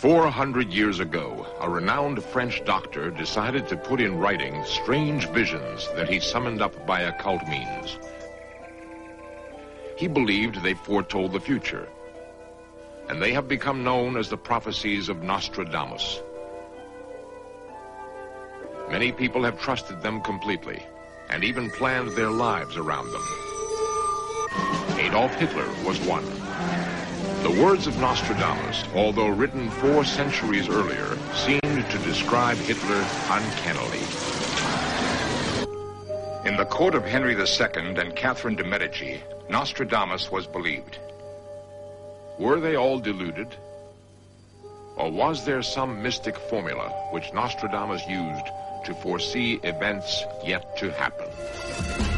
400 years ago, a renowned French doctor decided to put in writing strange visions that he summoned up by occult means. He believed they foretold the future, and they have become known as the prophecies of Nostradamus. Many people have trusted them completely and even planned their lives around them. Adolf Hitler was one. The words of Nostradamus, although written four centuries earlier, seemed to describe Hitler uncannily. In the court of Henry II and Catherine de' Medici, Nostradamus was believed. Were they all deluded? Or was there some mystic formula which Nostradamus used to foresee events yet to happen?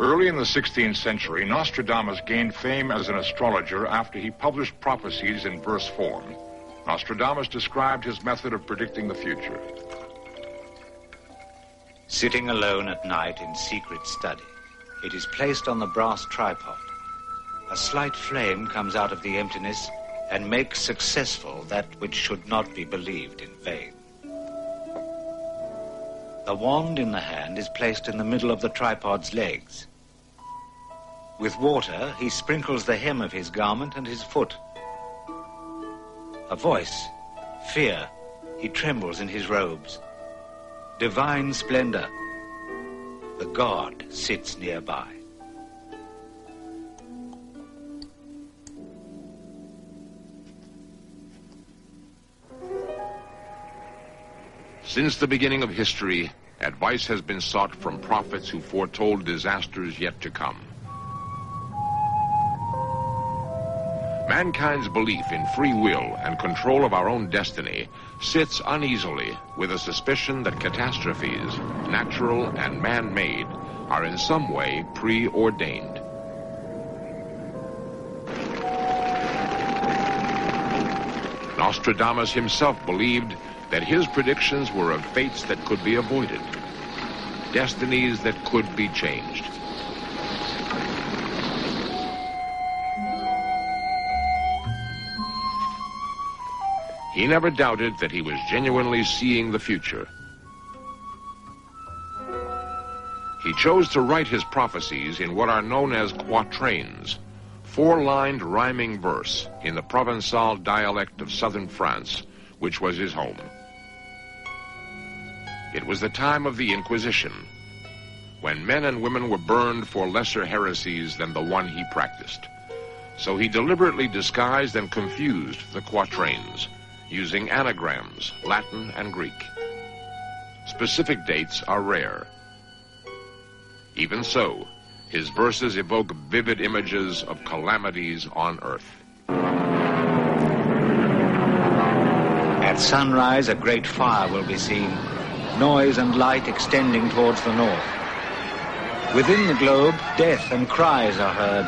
Early in the 16th century, Nostradamus gained fame as an astrologer after he published prophecies in verse form. Nostradamus described his method of predicting the future. Sitting alone at night in secret study, it is placed on the brass tripod. A slight flame comes out of the emptiness and makes successful that which should not be believed in vain. The wand in the hand is placed in the middle of the tripod's legs. With water, he sprinkles the hem of his garment and his foot. A voice, fear, he trembles in his robes. Divine splendor, the god sits nearby. Since the beginning of history, advice has been sought from prophets who foretold disasters yet to come. Mankind's belief in free will and control of our own destiny sits uneasily with a suspicion that catastrophes, natural and man-made, are in some way preordained. Nostradamus himself believed that his predictions were of fates that could be avoided, destinies that could be changed. He never doubted that he was genuinely seeing the future. He chose to write his prophecies in what are known as quatrains, four-lined rhyming verse in the Provençal dialect of southern France, which was his home. It was the time of the Inquisition, when men and women were burned for lesser heresies than the one he practiced. So he deliberately disguised and confused the quatrains using anagrams, Latin and Greek. Specific dates are rare. Even so, his verses evoke vivid images of calamities on earth. At sunrise, a great fire will be seen, noise and light extending towards the north. Within the globe, death and cries are heard,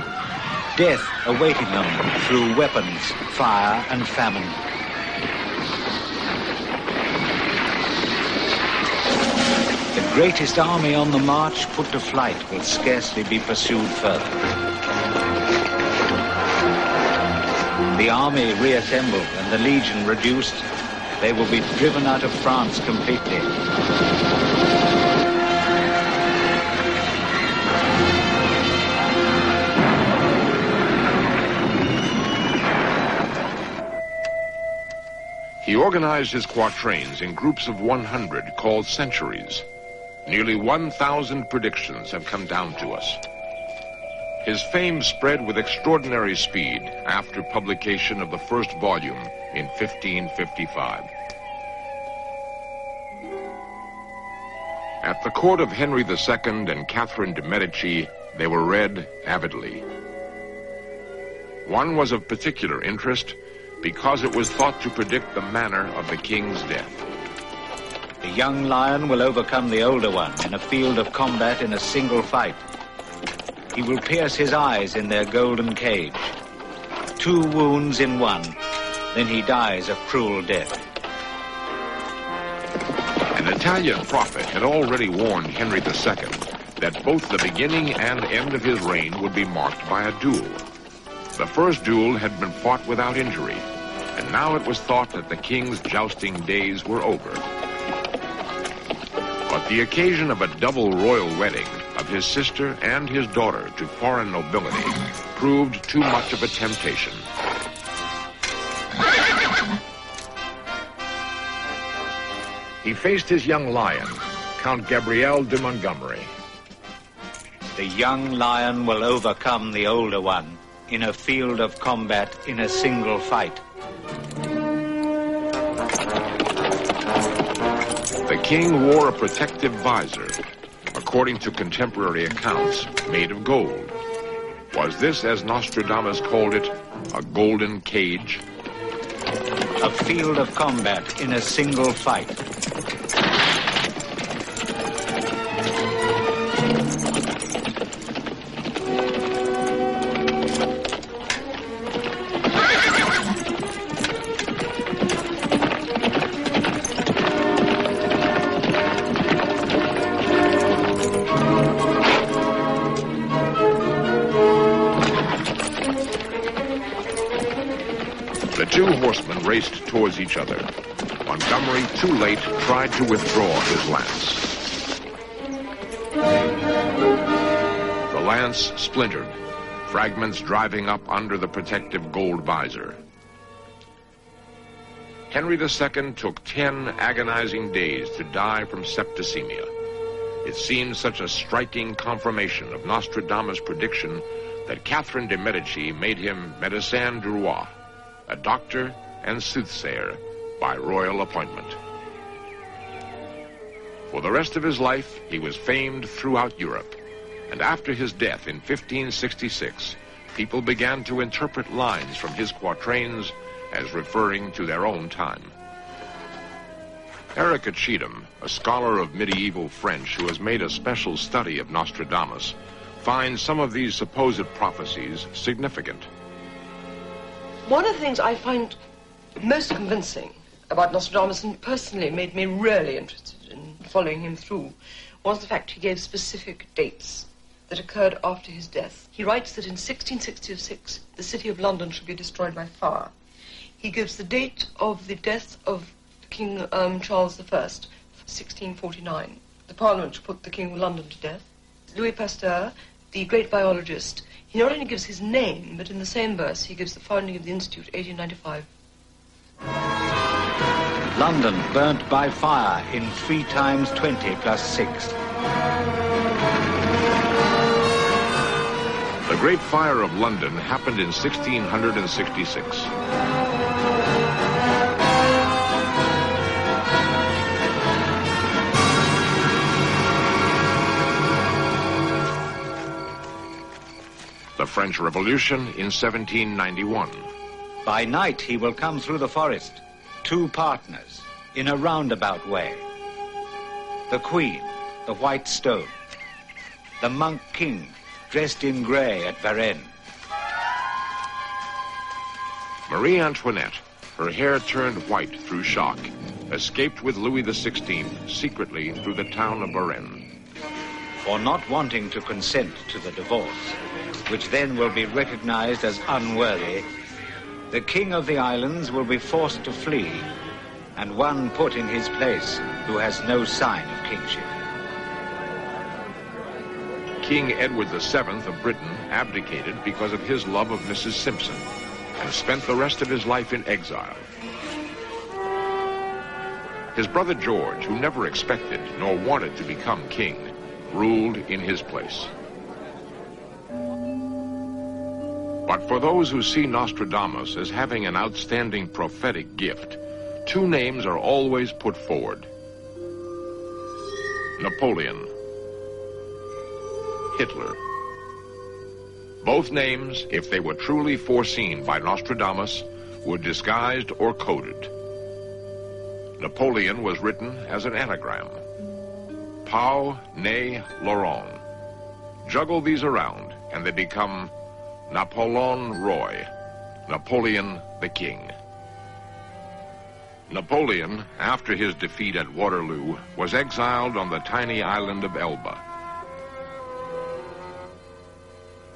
death awaiting them through weapons, fire, and famine. The greatest army on the march put to flight will scarcely be pursued further. The army reassembled and the legion reduced, they will be driven out of France completely. He organized his quatrains in groups of 100 called centuries. Nearly 1,000 predictions have come down to us. His fame spread with extraordinary speed after publication of the first volume in 1555. At the court of Henry II and Catherine de' Medici, they were read avidly. One was of particular interest because it was thought to predict the manner of the king's death. The young lion will overcome the older one in a field of combat in a single fight. He will pierce his eyes in their golden cage. Two wounds in one, then he dies a cruel death. An Italian prophet had already warned Henry II that both the beginning and end of his reign would be marked by a duel. The first duel had been fought without injury, and now it was thought that the king's jousting days were over. But the occasion of a double royal wedding his sister and his daughter to foreign nobility proved too much of a temptation. He faced his young lion, Count Gabriel de Montgomery. The young lion will overcome the older one in a field of combat in a single fight. The king wore a protective visor, according to contemporary accounts, made of gold. Was this, as Nostradamus called it, a golden cage? A field of combat in a single fight. Each other. Montgomery, too late, tried to withdraw his lance. The lance splintered, fragments driving up under the protective gold visor. Henry II took ten agonizing days to die from septicemia. It seemed such a striking confirmation of Nostradamus' prediction that Catherine de' Medici made him Medecin du Roi, a doctor and soothsayer by royal appointment. For the rest of his life, he was famed throughout Europe. And after his death in 1566, people began to interpret lines from his quatrains as referring to their own time. Erika Cheetham, a scholar of medieval French who has made a special study of Nostradamus, finds some of these supposed prophecies significant. One of the things I find most convincing about Nostradamus and personally made me really interested in following him through was the fact he gave specific dates that occurred after his death. He writes that in 1666 the city of London should be destroyed by fire. He gives the date of the death of King um, Charles I, 1649. The Parliament put the King of London to death. Louis Pasteur, the great biologist, he not only gives his name, but in the same verse he gives the founding of the Institute, 1895. London burnt by fire in 3 times 20 plus 6. The Great Fire of London happened in 1666. The French Revolution in 1791. By night he will come through the forest, two partners, in a roundabout way. The Queen, the White Stone. The Monk King, dressed in grey at Varennes. Marie Antoinette, her hair turned white through shock, escaped with Louis XVI secretly through the town of Varennes. For not wanting to consent to the divorce, which then will be recognized as unworthy the king of the islands will be forced to flee, and one put in his place who has no sign of kingship. King Edward VII of Britain abdicated because of his love of Mrs. Simpson and spent the rest of his life in exile. His brother George, who never expected nor wanted to become king, ruled in his place. But for those who see Nostradamus as having an outstanding prophetic gift, two names are always put forward. Napoleon. Hitler. Both names, if they were truly foreseen by Nostradamus, were disguised or coded. Napoleon was written as an anagram. Pau, Nay, Loron. Juggle these around, and they become Napoleon Roy, Napoleon the King. Napoleon, after his defeat at Waterloo, was exiled on the tiny island of Elba.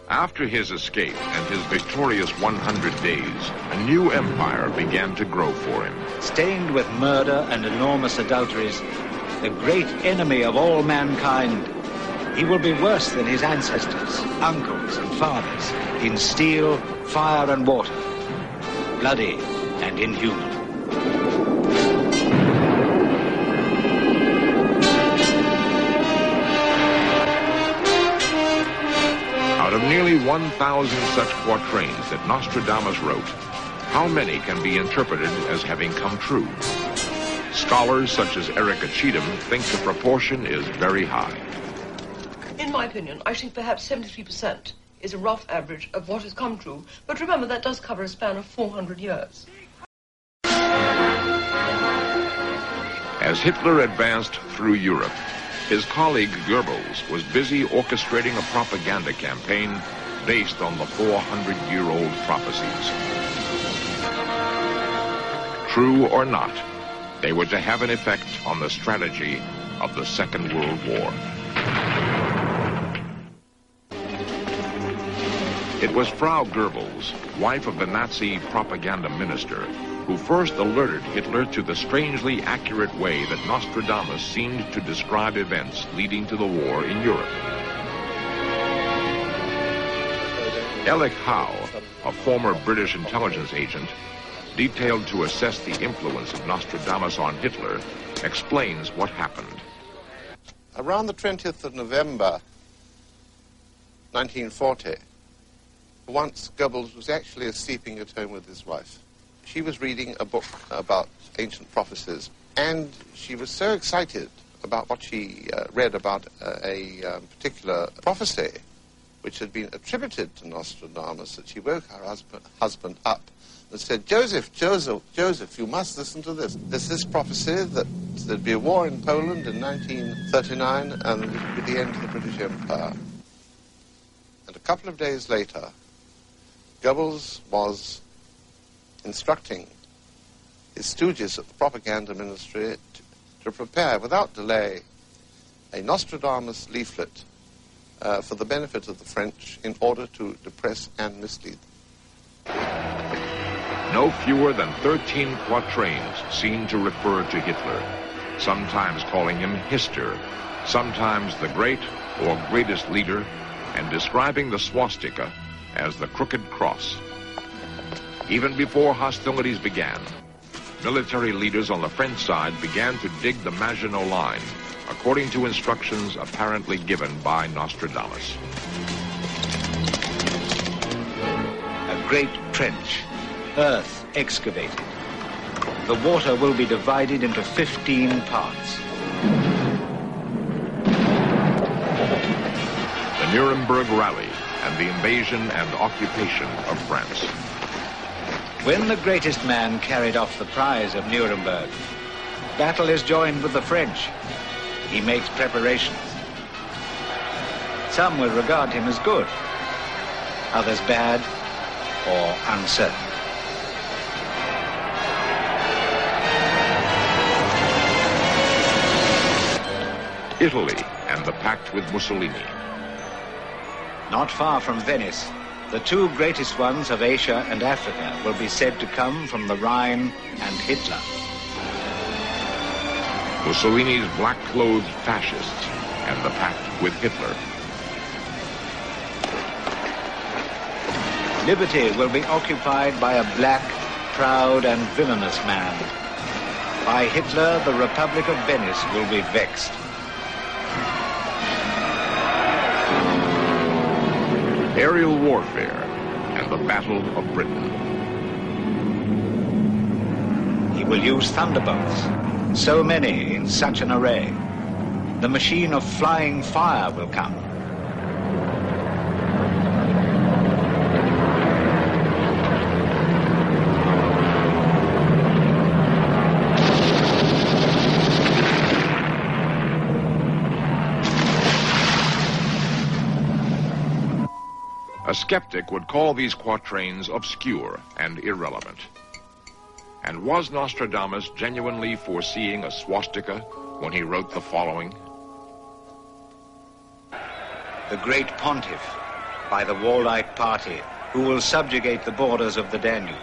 After his escape and his victorious 100 days, a new empire began to grow for him. Stained with murder and enormous adulteries, the great enemy of all mankind, he will be worse than his ancestors, uncles and fathers, in steel, fire and water, bloody and inhuman. Out of nearly 1,000 such quatrains that Nostradamus wrote, how many can be interpreted as having come true? Scholars such as Erika Cheetham think the proportion is very high. In my opinion, I think perhaps 73% is a rough average of what has come true. But remember, that does cover a span of 400 years. As Hitler advanced through Europe, his colleague Goebbels was busy orchestrating a propaganda campaign based on the 400-year-old prophecies. True or not, they were to have an effect on the strategy of the Second World War. It was Frau Goebbels, wife of the Nazi propaganda minister, who first alerted Hitler to the strangely accurate way that Nostradamus seemed to describe events leading to the war in Europe. Ellic Howe, a former British intelligence agent, detailed to assess the influence of Nostradamus on Hitler, explains what happened. Around the 20th of November 1940, once Goebbels was actually sleeping at home with his wife. She was reading a book about ancient prophecies, and she was so excited about what she uh, read about uh, a um, particular prophecy which had been attributed to Nostradamus that she woke her husband, husband up and said, Joseph, Joseph, Joseph, you must listen to this. There's this prophecy that there'd be a war in Poland in 1939 and it would be the end of the British Empire. And a couple of days later, Goebbels was instructing his stooges at the propaganda ministry to, to prepare without delay a Nostradamus leaflet uh, for the benefit of the French in order to depress and mislead. No fewer than 13 quatrains seem to refer to Hitler, sometimes calling him Hister, sometimes the great or greatest leader, and describing the swastika as the Crooked Cross. Even before hostilities began, military leaders on the French side began to dig the Maginot Line, according to instructions apparently given by Nostradamus. A great trench, earth excavated. The water will be divided into 15 parts. The Nuremberg Rally and the invasion and occupation of France. When the greatest man carried off the prize of Nuremberg, battle is joined with the French. He makes preparations. Some will regard him as good, others bad or uncertain. Italy and the pact with Mussolini. Not far from Venice, the two greatest ones of Asia and Africa will be said to come from the Rhine and Hitler. Mussolini's black-clothed fascists and the pact with Hitler. Liberty will be occupied by a black, proud and villainous man. By Hitler, the Republic of Venice will be vexed. Aerial warfare and the Battle of Britain. He will use thunderbolts, so many in such an array. The machine of flying fire will come. Skeptic would call these quatrains obscure and irrelevant. And was Nostradamus genuinely foreseeing a swastika when he wrote the following? The great pontiff, by the Waldite party, who will subjugate the borders of the Danube.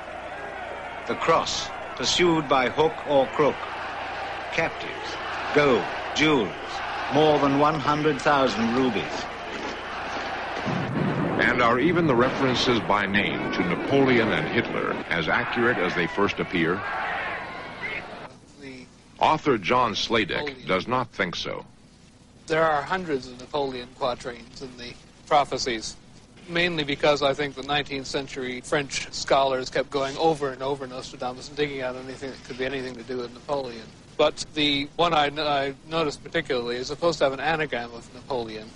The cross, pursued by hook or crook. Captives, gold, jewels, more than 100,000 rubies. And are even the references by name to Napoleon and Hitler as accurate as they first appear? The, Author John Sladek does not think so. there are hundreds of Napoleon quatrains in the prophecies, mainly because I think the 19th century French scholars kept going over and over Nostradamus and digging out anything that could be anything to do with Napoleon. But the one I, I noticed particularly is supposed to have an anagram of Napoleon,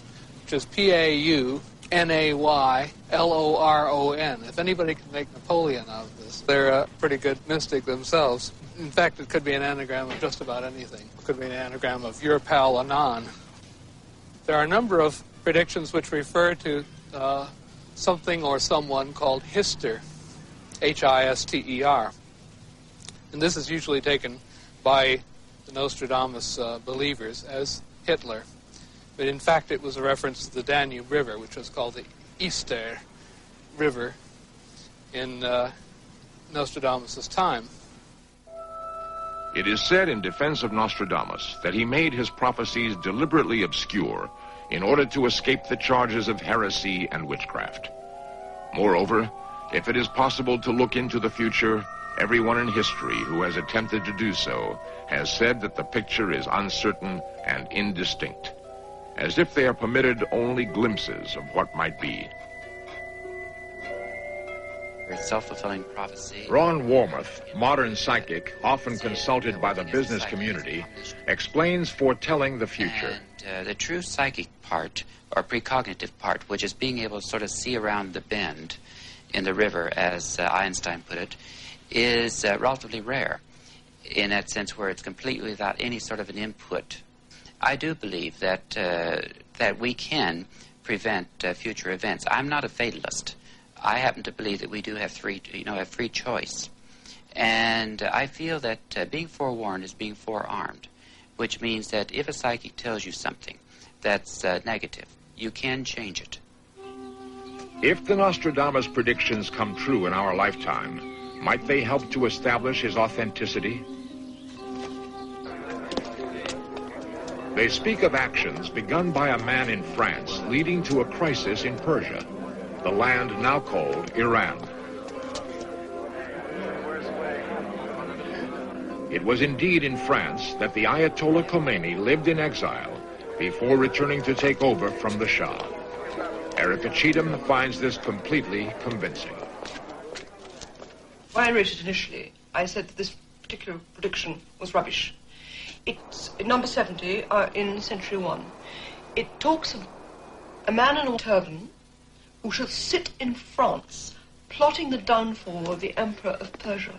which is P A U N A Y L O R O N. If anybody can make Napoleon out of this, they're a pretty good mystic themselves. In fact, it could be an anagram of just about anything. It could be an anagram of your pal Anon. There are a number of predictions which refer to uh, something or someone called Hister, H I S T E R. And this is usually taken by the Nostradamus uh, believers as Hitler. But in fact, it was a reference to the Danube River, which was called the Ister River in uh, Nostradamus' time. It is said in defense of Nostradamus that he made his prophecies deliberately obscure in order to escape the charges of heresy and witchcraft. Moreover, if it is possible to look into the future, everyone in history who has attempted to do so has said that the picture is uncertain and indistinct, as if they are permitted only glimpses of what might be. Self-fulfilling prophecy. Ron Warmoth, modern psychic, often consulted by the business community, explains foretelling the future. And uh, the true psychic part, or precognitive part, which is being able to sort of see around the bend in the river, as uh, Einstein put it, is uh, relatively rare in that sense where it's completely without any sort of an input. I do believe that, uh, that we can prevent uh, future events. I'm not a fatalist. I happen to believe that we do have free, you know, have free choice. And uh, I feel that uh, being forewarned is being forearmed, which means that if a psychic tells you something that's uh, negative, you can change it. If the Nostradamus predictions come true in our lifetime, might they help to establish his authenticity? They speak of actions begun by a man in France leading to a crisis in Persia, the land now called Iran. It was indeed in France that the Ayatollah Khomeini lived in exile before returning to take over from the Shah. Erika Cheetham finds this completely convincing. When I wrote it initially, I said that this particular prediction was rubbish. It's number 70 uh, in Century 1. It talks of a man in a turban who shall sit in France plotting the downfall of the Emperor of Persia.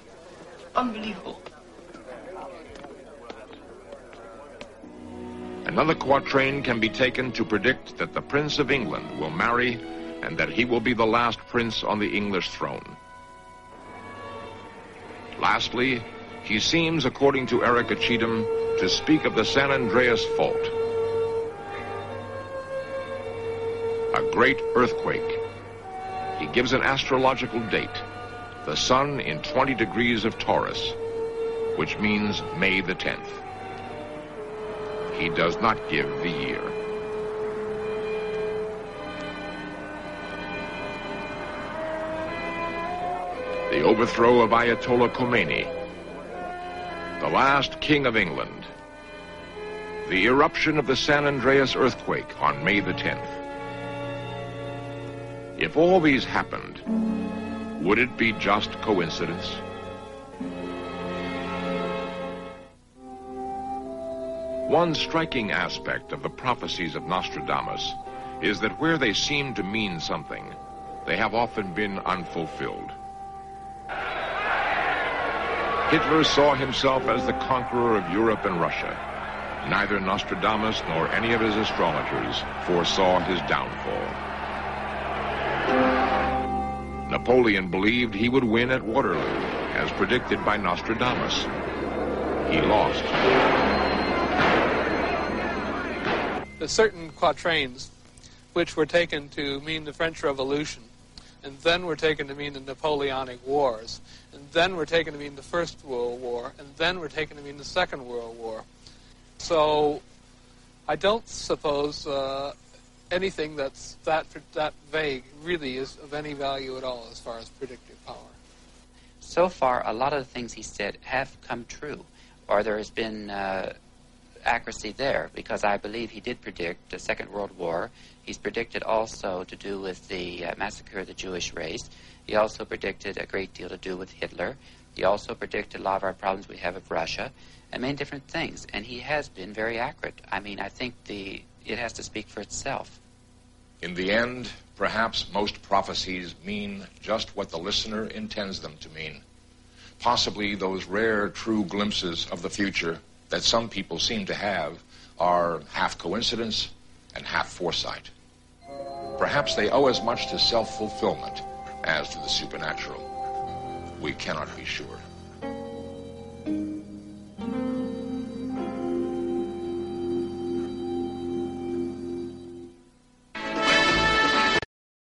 Unbelievable. Another quatrain can be taken to predict that the Prince of England will marry and that he will be the last prince on the English throne. Lastly, he seems, according to Erika Cheetham, to speak of the San Andreas fault. A great earthquake. He gives an astrological date, the sun in 20 degrees of Taurus, which means May the 10th. He does not give the year. The overthrow of Ayatollah Khomeini, the last king of England, the eruption of the San Andreas earthquake on May the 10th. If all these happened, would it be just coincidence? One striking aspect of the prophecies of Nostradamus is that where they seem to mean something, they have often been unfulfilled. Hitler saw himself as the conqueror of Europe and Russia. Neither Nostradamus nor any of his astrologers foresaw his downfall. Napoleon believed he would win at Waterloo, as predicted by Nostradamus. He lost. There's certain quatrains which were taken to mean the French Revolution, and then we're taken to mean the Napoleonic Wars, and then we're taken to mean the First World War, and then we're taken to mean the Second World War. So I don't suppose uh, anything that's that that vague really is of any value at all as far as predictive power. So far, a lot of the things he said have come true, or there has been uh, accuracy there, because I believe he did predict the Second World War. He's predicted also to do with the uh, massacre of the Jewish race. He also predicted a great deal to do with Hitler. He also predicted a lot of our problems we have with Russia, and many different things. And he has been very accurate. I mean, I think the it has to speak for itself. In the end, perhaps most prophecies mean just what the listener intends them to mean. Possibly those rare, true glimpses of the future that some people seem to have are half coincidence and half foresight. Perhaps they owe as much to self fulfillment as to the supernatural. We cannot be sure.